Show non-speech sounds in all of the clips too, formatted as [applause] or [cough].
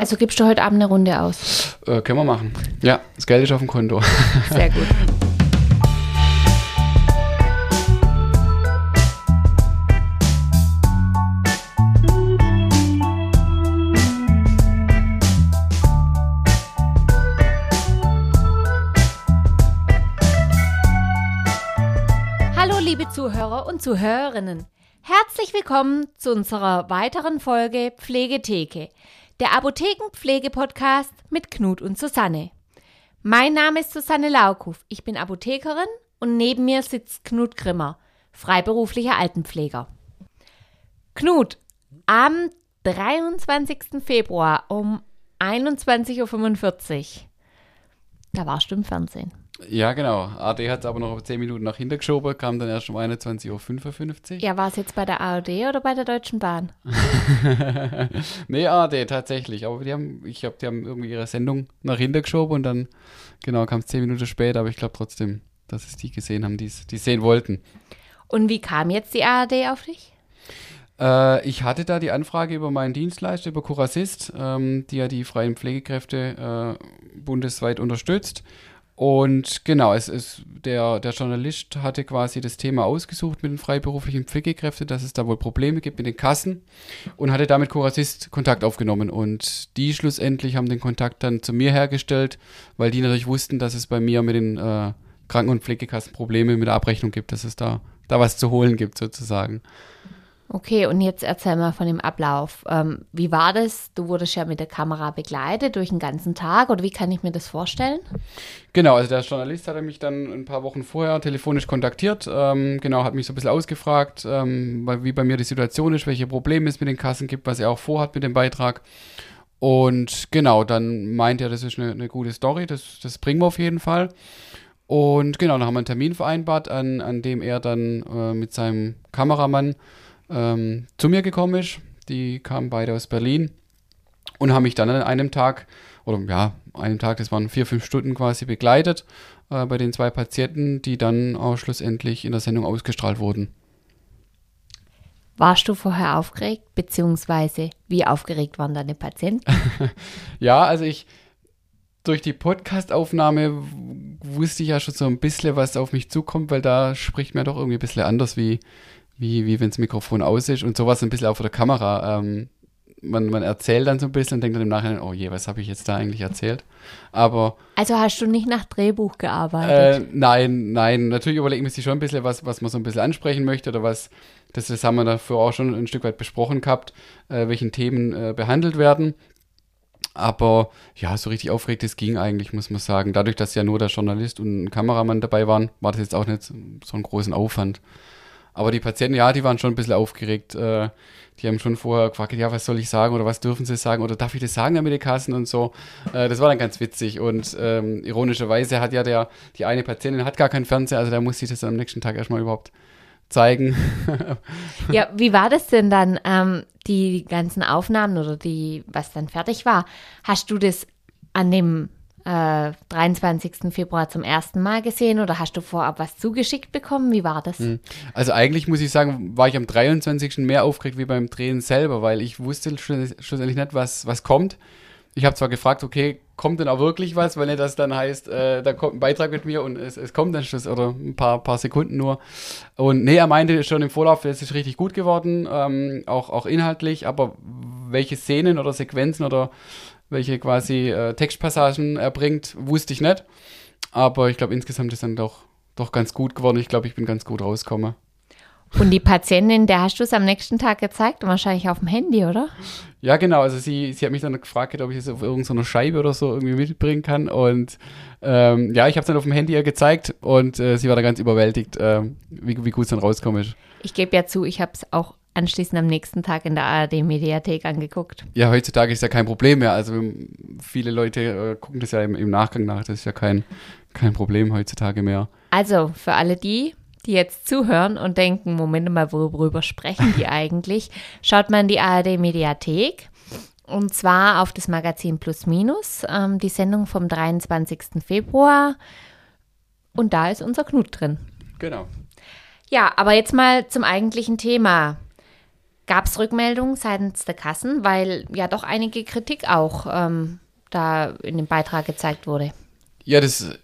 Also gibst du heute Abend eine Runde aus? Äh, können wir machen. Ja, das Geld ist auf dem Konto. [laughs] Sehr gut. Hallo liebe Zuhörer und Zuhörerinnen. Herzlich willkommen zu unserer weiteren Folge Pflegetheke der Apothekenpflege-Podcast mit Knut und Susanne. Mein Name ist Susanne Laukuf, ich bin Apothekerin und neben mir sitzt Knut Grimmer, freiberuflicher Altenpfleger. Knut, am 23. Februar um 21.45 Uhr, da warst du im Fernsehen. Ja, genau. AD hat es aber noch 10 Minuten nach hinten geschoben, kam dann erst um 21.55 Uhr. Ja, war es jetzt bei der ARD oder bei der Deutschen Bahn? [laughs] nee, ARD tatsächlich. Aber die haben, ich glaube, die haben irgendwie ihre Sendung nach hinten geschoben und dann, genau, kam es 10 Minuten später, aber ich glaube trotzdem, dass es die gesehen haben, die es sehen wollten. Und wie kam jetzt die ARD auf dich? Äh, ich hatte da die Anfrage über meinen Dienstleister, über Curassist, ähm, die ja die freien Pflegekräfte äh, bundesweit unterstützt. Und genau, es ist der, der Journalist hatte quasi das Thema ausgesucht mit den freiberuflichen Pflegekräften, dass es da wohl Probleme gibt mit den Kassen und hatte damit Corassist Kontakt aufgenommen. Und die schlussendlich haben den Kontakt dann zu mir hergestellt, weil die natürlich wussten, dass es bei mir mit den äh, Kranken- und Pflegekassen Probleme mit der Abrechnung gibt, dass es da, da was zu holen gibt sozusagen. Okay, und jetzt erzähl mal von dem Ablauf. Ähm, wie war das? Du wurdest ja mit der Kamera begleitet durch den ganzen Tag oder wie kann ich mir das vorstellen? Genau, also der Journalist hatte mich dann ein paar Wochen vorher telefonisch kontaktiert. Ähm, genau, hat mich so ein bisschen ausgefragt, ähm, wie bei mir die Situation ist, welche Probleme es mit den Kassen gibt, was er auch vorhat mit dem Beitrag. Und genau, dann meint er, das ist eine, eine gute Story, das, das bringen wir auf jeden Fall. Und genau, dann haben wir einen Termin vereinbart, an, an dem er dann äh, mit seinem Kameramann ähm, zu mir gekommen ist. Die kamen beide aus Berlin und haben mich dann an einem Tag, oder ja, einem Tag, das waren vier, fünf Stunden quasi begleitet äh, bei den zwei Patienten, die dann auch schlussendlich in der Sendung ausgestrahlt wurden. Warst du vorher aufgeregt, beziehungsweise wie aufgeregt waren deine Patienten? [laughs] [laughs] ja, also ich, durch die Podcastaufnahme wusste ich ja schon so ein bisschen, was auf mich zukommt, weil da spricht mir doch irgendwie ein bisschen anders, wie, wie, wie wenn das Mikrofon aus ist und sowas ein bisschen auch vor der Kamera. Ähm, man, man erzählt dann so ein bisschen und denkt dann im Nachhinein, oh je, was habe ich jetzt da eigentlich erzählt? Aber. Also hast du nicht nach Drehbuch gearbeitet? Äh, nein, nein. Natürlich überlegen wir sich schon ein bisschen, was, was man so ein bisschen ansprechen möchte oder was, das, das haben wir dafür auch schon ein Stück weit besprochen gehabt, äh, welchen Themen äh, behandelt werden. Aber ja, so richtig aufgeregt es ging eigentlich, muss man sagen. Dadurch, dass ja nur der Journalist und ein Kameramann dabei waren, war das jetzt auch nicht so einen großen Aufwand. Aber die Patienten, ja, die waren schon ein bisschen aufgeregt. Äh, die haben schon vorher gefragt, ja, was soll ich sagen oder was dürfen sie sagen oder darf ich das sagen mit den Kassen und so. Äh, das war dann ganz witzig und ähm, ironischerweise hat ja der, die eine Patientin hat gar keinen Fernseher, also da musste ich das am nächsten Tag erstmal überhaupt zeigen. [laughs] ja, wie war das denn dann, ähm, die ganzen Aufnahmen oder die, was dann fertig war? Hast du das an dem äh, 23. Februar zum ersten Mal gesehen oder hast du vorab was zugeschickt bekommen? Wie war das? Hm. Also eigentlich muss ich sagen, war ich am 23. mehr aufgeregt wie beim Drehen selber, weil ich wusste schlussendlich nicht, was, was kommt. Ich habe zwar gefragt, okay, kommt denn auch wirklich was, weil das dann heißt, äh, da kommt ein Beitrag mit mir und es, es kommt dann Schluss oder ein paar, paar Sekunden nur. Und nee, er meinte schon im Vorlauf, es ist richtig gut geworden, ähm, auch, auch inhaltlich, aber welche Szenen oder Sequenzen oder welche quasi äh, Textpassagen er bringt, wusste ich nicht. Aber ich glaube, insgesamt ist dann doch, doch ganz gut geworden. Ich glaube, ich bin ganz gut rausgekommen. Und die Patientin, der hast du es am nächsten Tag gezeigt und wahrscheinlich auf dem Handy, oder? Ja, genau. Also sie, sie hat mich dann gefragt, ob ich es auf irgendeiner Scheibe oder so irgendwie mitbringen kann. Und ähm, ja, ich habe es dann auf dem Handy gezeigt und äh, sie war da ganz überwältigt, äh, wie, wie gut es dann rauskommt. Ich gebe ja zu, ich habe es auch anschließend am nächsten Tag in der ARD-Mediathek angeguckt. Ja, heutzutage ist ja kein Problem mehr. Also viele Leute äh, gucken das ja im, im, Nachgang nach. Das ist ja kein, kein Problem heutzutage mehr. Also für alle die, die jetzt zuhören und denken, Moment mal, worüber sprechen die [laughs] eigentlich? Schaut mal in die ARD-Mediathek. Und zwar auf das Magazin Plus Minus, ähm, die Sendung vom 23. Februar. Und da ist unser Knut drin. Genau. Ja, aber jetzt mal zum eigentlichen Thema. Gab es Rückmeldungen seitens der Kassen, weil ja doch einige Kritik auch ähm, da in dem Beitrag gezeigt wurde? Ja, das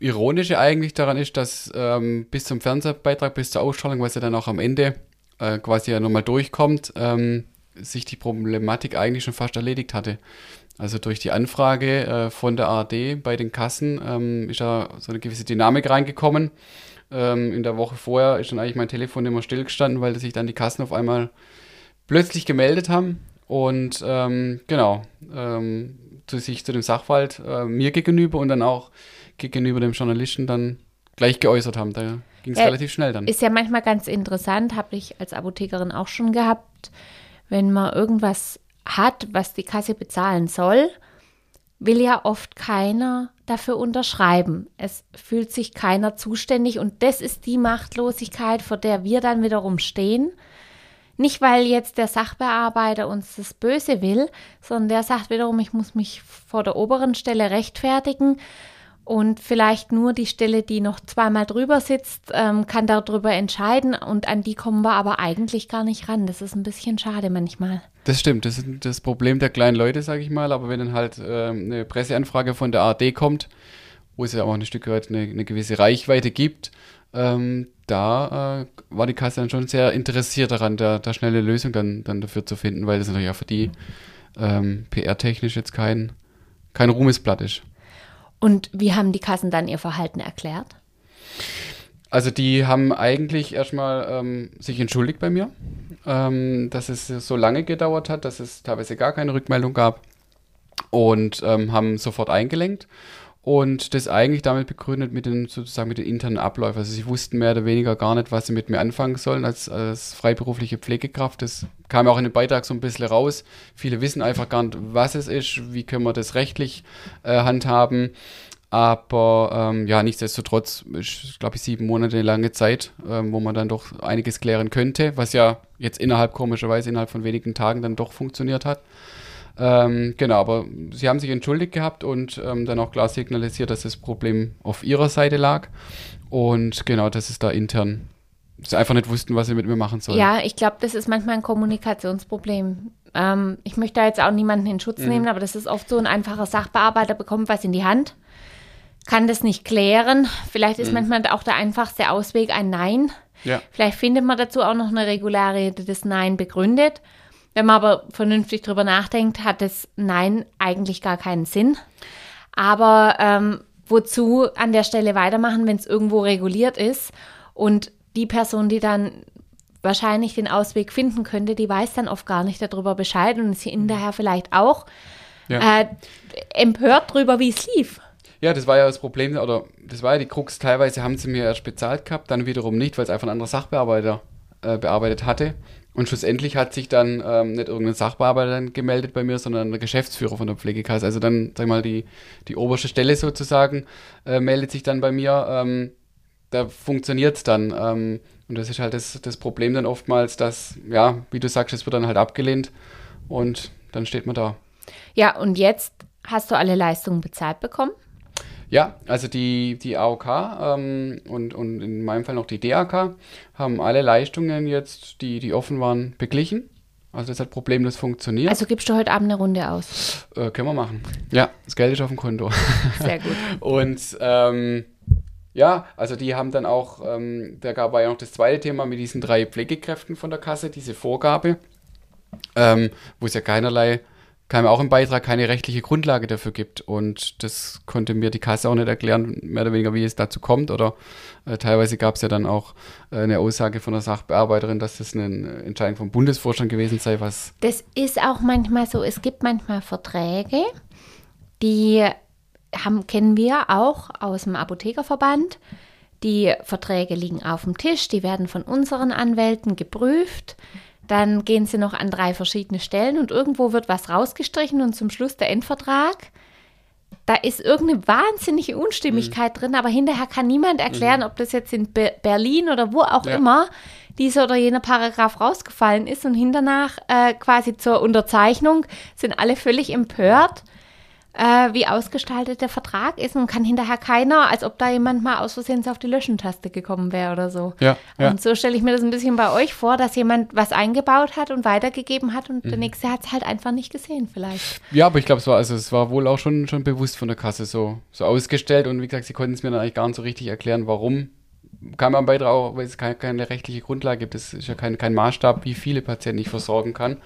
Ironische eigentlich daran ist, dass ähm, bis zum Fernsehbeitrag, bis zur Ausstrahlung, was ja dann auch am Ende äh, quasi ja nochmal durchkommt, ähm, sich die Problematik eigentlich schon fast erledigt hatte. Also durch die Anfrage äh, von der ARD bei den Kassen ähm, ist da so eine gewisse Dynamik reingekommen. Ähm, in der Woche vorher ist dann eigentlich mein Telefon immer stillgestanden, weil sich dann die Kassen auf einmal plötzlich gemeldet haben. Und ähm, genau, ähm, zu sich zu dem Sachverhalt äh, mir gegenüber und dann auch gegenüber dem Journalisten dann gleich geäußert haben. Da ging es ja, relativ schnell dann. Ist ja manchmal ganz interessant, habe ich als Apothekerin auch schon gehabt, wenn man irgendwas hat, was die Kasse bezahlen soll, will ja oft keiner dafür unterschreiben. Es fühlt sich keiner zuständig und das ist die Machtlosigkeit, vor der wir dann wiederum stehen. Nicht, weil jetzt der Sachbearbeiter uns das Böse will, sondern der sagt wiederum, ich muss mich vor der oberen Stelle rechtfertigen und vielleicht nur die Stelle, die noch zweimal drüber sitzt, ähm, kann darüber entscheiden und an die kommen wir aber eigentlich gar nicht ran. Das ist ein bisschen schade manchmal. Das stimmt, das ist das Problem der kleinen Leute, sage ich mal, aber wenn dann halt äh, eine Presseanfrage von der ARD kommt, wo es ja auch ein Stück weit eine, eine gewisse Reichweite gibt, ähm, da äh, war die Kasse dann schon sehr interessiert daran, da, da schnelle Lösung dann, dann dafür zu finden, weil das natürlich auch für die ähm, PR-technisch jetzt kein, kein Ruhmesblatt ist. Und wie haben die Kassen dann ihr Verhalten erklärt? Also die haben eigentlich erstmal ähm, sich entschuldigt bei mir, ähm, dass es so lange gedauert hat, dass es teilweise gar keine Rückmeldung gab und ähm, haben sofort eingelenkt und das eigentlich damit begründet mit den sozusagen mit den internen Abläufen. Also sie wussten mehr oder weniger gar nicht, was sie mit mir anfangen sollen als, als freiberufliche Pflegekraft. Das kam auch in dem Beitrag so ein bisschen raus. Viele wissen einfach gar nicht, was es ist, wie können wir das rechtlich äh, handhaben. Aber ähm, ja, nichtsdestotrotz ist, glaube ich, sieben Monate lange Zeit, ähm, wo man dann doch einiges klären könnte, was ja jetzt innerhalb komischerweise innerhalb von wenigen Tagen dann doch funktioniert hat. Ähm, genau, aber sie haben sich entschuldigt gehabt und ähm, dann auch klar signalisiert, dass das Problem auf ihrer Seite lag. Und genau, dass es da intern sie einfach nicht wussten, was sie mit mir machen sollen. Ja, ich glaube, das ist manchmal ein Kommunikationsproblem. Ähm, ich möchte da jetzt auch niemanden in Schutz mhm. nehmen, aber das ist oft so ein einfacher Sachbearbeiter bekommt was in die Hand, kann das nicht klären. Vielleicht ist mhm. manchmal auch der einfachste Ausweg ein Nein. Ja. Vielleicht findet man dazu auch noch eine Regulare, die das Nein begründet. Wenn man aber vernünftig drüber nachdenkt, hat das Nein eigentlich gar keinen Sinn. Aber ähm, wozu an der Stelle weitermachen, wenn es irgendwo reguliert ist und die Person, die dann wahrscheinlich den Ausweg finden könnte, die weiß dann oft gar nicht darüber Bescheid und ist hinterher vielleicht auch ja. äh, empört darüber, wie es lief. Ja, das war ja das Problem, oder das war ja die Krux. Teilweise haben sie mir erst bezahlt gehabt, dann wiederum nicht, weil es einfach ein anderer Sachbearbeiter äh, bearbeitet hatte. Und schlussendlich hat sich dann ähm, nicht irgendein Sachbearbeiter gemeldet bei mir, sondern der Geschäftsführer von der Pflegekasse. Also dann, sag ich mal, die, die oberste Stelle sozusagen äh, meldet sich dann bei mir. Ähm, da funktioniert es dann. Ähm, und das ist halt das, das Problem dann oftmals, dass, ja, wie du sagst, es wird dann halt abgelehnt und dann steht man da. Ja, und jetzt hast du alle Leistungen bezahlt bekommen? Ja, also die, die AOK ähm, und, und in meinem Fall noch die DAK haben alle Leistungen jetzt, die, die offen waren, beglichen. Also das hat problemlos funktioniert. Also gibst du heute Abend eine Runde aus? Äh, können wir machen. Ja, das Geld ist auf dem Konto. Sehr gut. [laughs] und ähm, ja, also die haben dann auch, ähm, da gab ja noch das zweite Thema mit diesen drei Pflegekräften von der Kasse, diese Vorgabe, ähm, wo es ja keinerlei kam auch im Beitrag keine rechtliche Grundlage dafür gibt. Und das konnte mir die Kasse auch nicht erklären, mehr oder weniger, wie es dazu kommt. Oder äh, teilweise gab es ja dann auch äh, eine Aussage von der Sachbearbeiterin, dass das eine Entscheidung vom Bundesvorstand gewesen sei, was. Das ist auch manchmal so. Es gibt manchmal Verträge, die haben, kennen wir auch aus dem Apothekerverband. Die Verträge liegen auf dem Tisch, die werden von unseren Anwälten geprüft. Dann gehen sie noch an drei verschiedene Stellen und irgendwo wird was rausgestrichen und zum Schluss der Endvertrag. Da ist irgendeine wahnsinnige Unstimmigkeit mhm. drin, aber hinterher kann niemand erklären, mhm. ob das jetzt in Be Berlin oder wo auch ja. immer dieser oder jener Paragraph rausgefallen ist und hinternach äh, quasi zur Unterzeichnung sind alle völlig empört. Äh, wie ausgestaltet der Vertrag ist und kann hinterher keiner, als ob da jemand mal aus Versehen auf die Löschentaste gekommen wäre oder so. Ja, ja. Und so stelle ich mir das ein bisschen bei euch vor, dass jemand was eingebaut hat und weitergegeben hat und Mhm. der nächste hat es halt einfach nicht gesehen vielleicht. Ja, aber ich glaube, es war, also es war wohl auch schon, schon bewusst von der Kasse so, so ausgestellt und wie gesagt, sie konnten es mir dann eigentlich gar nicht so richtig erklären, warum. Kam am Beitrag auch, weil es keine, keine rechtliche Grundlage gibt. Es ist ja kein, kein Maßstab, wie viele Patienten ich versorgen kann.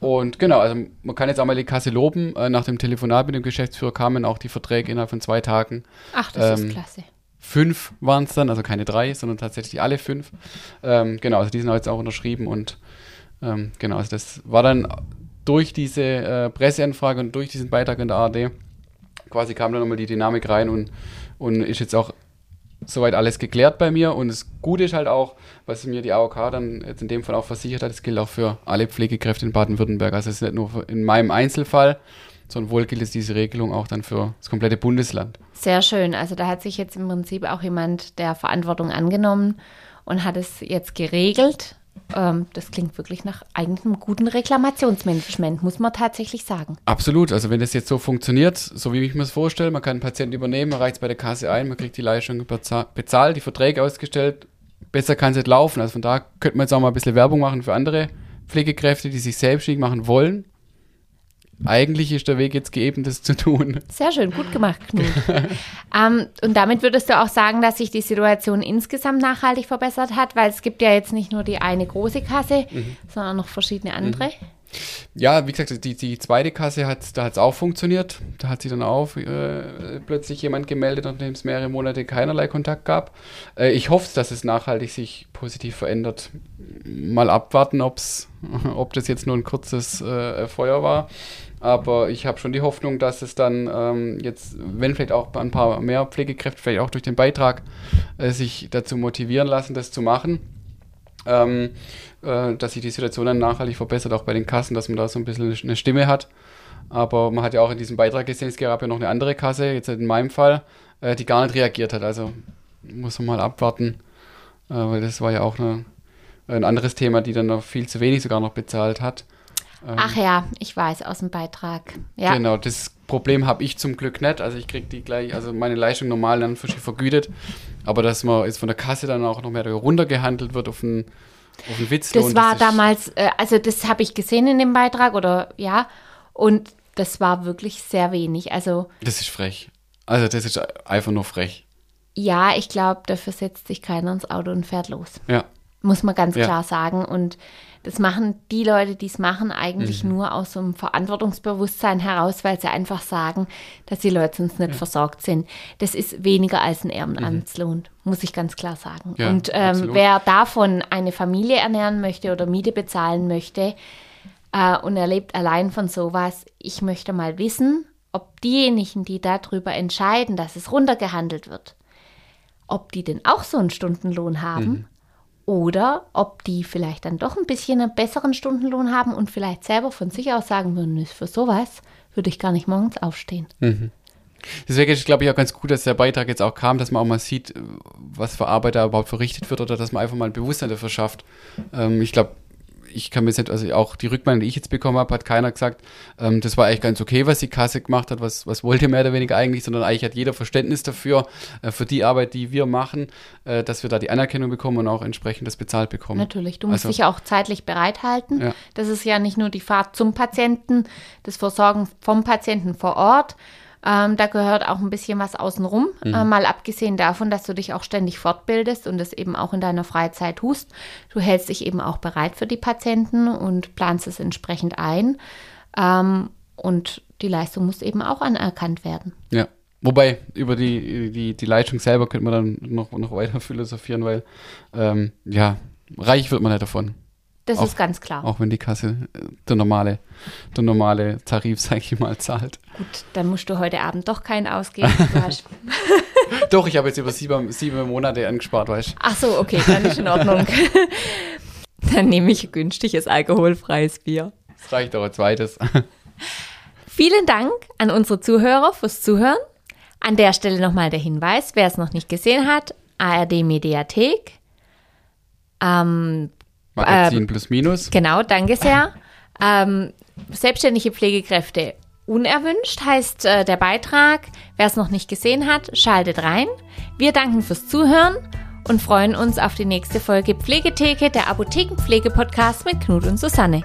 Und genau, also man kann jetzt auch mal die Kasse loben. Äh, Nach dem Telefonat mit dem Geschäftsführer kamen auch die Verträge innerhalb von zwei Tagen. Ach, das Ähm, ist klasse. Fünf waren es dann, also keine drei, sondern tatsächlich alle fünf. Ähm, genau, also die sind jetzt auch unterschrieben und ähm, genau, also das war dann durch diese äh, Presseanfrage und durch diesen Beitrag in der ARD quasi kam dann nochmal die Dynamik rein und, und ist jetzt auch soweit alles geklärt bei mir. Und das Gute ist halt auch, was mir die AOK dann jetzt in dem Fall auch versichert hat, das gilt auch für alle Pflegekräfte in Baden-Württemberg. Also es ist nicht nur in meinem Einzelfall, sondern wohl gilt es diese Regelung auch dann für das komplette Bundesland. Sehr schön. Also da hat sich jetzt im Prinzip auch jemand der Verantwortung angenommen und hat es jetzt geregelt. Ähm, das klingt wirklich nach eigenem guten Reklamationsmanagement, muss man tatsächlich sagen. Absolut, also wenn das jetzt so funktioniert, so wie ich mir das vorstelle, man kann einen Patienten übernehmen, man reicht es bei der Kasse ein, man kriegt die Leistung beza- bezahlt, die Verträge ausgestellt, besser kann es nicht laufen. Also von da könnte man jetzt auch mal ein bisschen Werbung machen für andere Pflegekräfte, die sich selbstständig machen wollen. Eigentlich ist der Weg jetzt geebnet, das zu tun. Sehr schön, gut gemacht, Knut. ähm, und damit würdest du auch sagen, dass sich die Situation insgesamt nachhaltig verbessert hat, weil es gibt ja jetzt nicht nur die eine große Kasse, sondern auch noch verschiedene andere. Ja, wie gesagt, die, die zweite Kasse hat, da hat es auch funktioniert. Da hat sich dann auch äh, plötzlich jemand gemeldet, nachdem es mehrere Monate keinerlei Kontakt gab. Äh, ich hoffe, dass es nachhaltig sich positiv verändert. Mal abwarten, ob's, [laughs] ob das jetzt nur ein kurzes äh, Feuer war. Aber ich habe schon die Hoffnung, dass es dann ähm, jetzt, wenn vielleicht auch ein paar mehr Pflegekräfte, vielleicht auch durch den Beitrag, äh, sich dazu motivieren lassen, das zu machen ähm, äh, dass sich die Situation dann nachhaltig verbessert, auch bei den Kassen, dass man da so ein bisschen eine Stimme hat. Aber man hat ja auch in diesem Beitrag gesehen, es gab ja noch eine andere Kasse, jetzt in meinem Fall, äh, die gar nicht reagiert hat. Also muss man mal abwarten, äh, weil das war ja auch eine, ein anderes Thema, die dann noch viel zu wenig sogar noch bezahlt hat. Ähm, Ach ja, ich weiß aus dem Beitrag. Ja, Genau, das Problem habe ich zum Glück nicht. Also ich kriege die gleich, also meine Leistung normal dann vergütet. Aber dass man jetzt von der Kasse dann auch noch mehr runtergehandelt wird auf einen, auf einen Witzlohn. das war ist- damals, äh, also das habe ich gesehen in dem Beitrag oder ja, und das war wirklich sehr wenig. Also Das ist frech. Also das ist einfach nur frech. ja, ich glaube, dafür setzt sich keiner ins Auto und fährt los. Ja. Muss man ganz Ja. klar sagen. Und das machen die Leute, die es machen, eigentlich Mhm. nur aus so einem Verantwortungsbewusstsein heraus, weil sie einfach sagen, dass die Leute sonst nicht versorgt sind. Das ist weniger als ein Ehrenamtslohn, muss ich ganz klar sagen. Mhm. Ja, Und ähm, wer davon eine Familie ernähren möchte oder Miete bezahlen möchte äh, und er lebt allein von sowas, ich möchte mal wissen, ob diejenigen, die darüber entscheiden, dass es runtergehandelt wird, ob die denn auch so einen Stundenlohn haben Mhm. Oder ob die vielleicht dann doch ein bisschen einen besseren Stundenlohn haben und vielleicht selber von sich aus sagen würden, "Nö, für sowas würde ich gar nicht morgens aufstehen. Deswegen ist, glaube ich, auch ganz gut, dass der Beitrag jetzt auch kam, dass man auch mal sieht, äh, was für Arbeit da überhaupt verrichtet wird oder dass man einfach mal ein Bewusstsein dafür schafft. Ähm, ich glaube, ich kann mir jetzt nicht, also auch die Rückmeldung, die ich jetzt bekommen habe, hat keiner gesagt, ähm, das war eigentlich ganz okay, was die Kasse gemacht hat, was, was wollte mehr oder weniger eigentlich, sondern eigentlich hat jeder Verständnis dafür, äh, für die Arbeit, die wir machen, äh, dass wir da die Anerkennung bekommen und auch entsprechend das bezahlt bekommen. Natürlich, du musst Also- dich auch zeitlich bereithalten. Ja. Das ist ja nicht nur die Fahrt zum Patienten, das Versorgen vom Patienten vor Ort. Ähm, da gehört auch ein bisschen was außenrum, Mhm. äh, mal abgesehen davon, dass du dich auch ständig fortbildest und das eben auch in deiner Freizeit tust. Du hältst dich eben auch bereit für die Patienten und planst es entsprechend ein. Ähm, und die Leistung muss eben auch anerkannt werden. Ja. Wobei, über die, die, die Leistung selber könnte man dann noch, noch weiter [laughs] philosophieren, weil, ähm, ja, reich wird man nicht davon. Das Auch- ist ganz klar. Auch wenn die Kasse äh, der normale, der normale Tarif, [laughs] sag ich mal, zahlt. Gut, dann musst du heute Abend doch keinen ausgeben. [laughs] [laughs] Doch, ich habe jetzt über sieben, sieben Monate angespart, weißt du. Ach so, okay, dann ist in Ordnung. dann nehme ich günstiges alkoholfreies Bier. Das reicht auch als zweites. Vielen Dank an unsere Zuhörer fürs Zuhören. An der Stelle nochmal der Hinweis, wer es noch nicht gesehen hat, ARD Mediathek. Ähm, Magazin plus minus. genau, danke sehr. Ähm, selbstständige Pflegekräfte Unerwünscht heißt äh, der Beitrag. Wer es noch nicht gesehen hat, schaltet rein. Wir danken fürs Zuhören und freuen uns auf die nächste Folge Pflegetheke, der Apothekenpflege-Podcast mit Knut und Susanne.